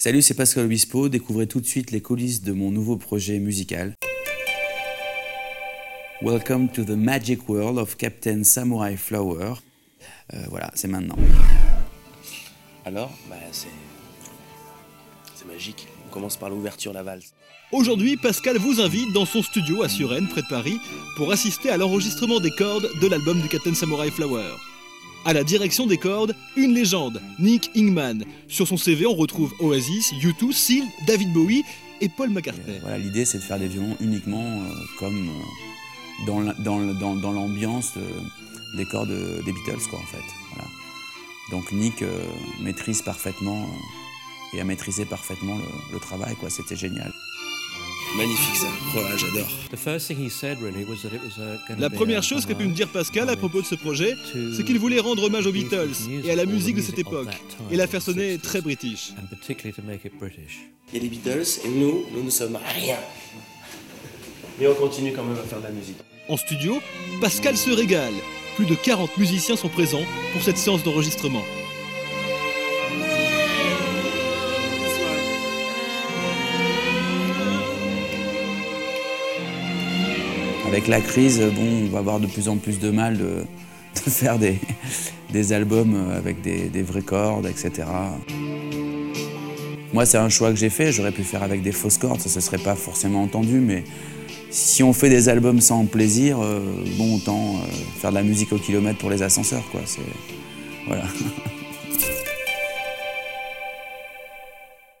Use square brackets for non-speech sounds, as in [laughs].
Salut, c'est Pascal Obispo. Découvrez tout de suite les coulisses de mon nouveau projet musical. Welcome to the magic world of Captain Samurai Flower. Euh, voilà, c'est maintenant. Alors, bah, c'est. C'est magique. On commence par l'ouverture, la valse. Aujourd'hui, Pascal vous invite dans son studio à Suresnes, près de Paris, pour assister à l'enregistrement des cordes de l'album du Captain Samurai Flower. À la direction des cordes, une légende, Nick Ingman. Sur son CV, on retrouve Oasis, U2, Seal, David Bowie et Paul McCartney. Euh, voilà, l'idée c'est de faire des violons uniquement euh, comme euh, dans l'ambiance des cordes des Beatles, quoi, en fait. Donc Nick maîtrise parfaitement et a maîtrisé parfaitement le, le travail, quoi. C'était génial. Magnifique ça. Voilà, j'adore. La première chose qu'a pu me dire Pascal à propos de ce projet, c'est qu'il voulait rendre hommage aux Beatles et à la musique de cette époque, et la faire sonner très british. Il y a les Beatles et nous, nous ne sommes rien. Mais on continue quand même à faire de la musique. En studio, Pascal se régale. Plus de 40 musiciens sont présents pour cette séance d'enregistrement. Avec la crise, bon, on va avoir de plus en plus de mal de, [laughs] faire des, des albums avec des, vraies cordes, etc. Moi, c'est un choix que j'ai fait. J'aurais pu faire avec des fausses cordes, ça ne se serait pas forcément entendu, mais si on fait des albums sans plaisir, euh, bon, autant euh, faire de la musique au kilomètre pour les ascenseurs, quoi. C'est voilà. [laughs]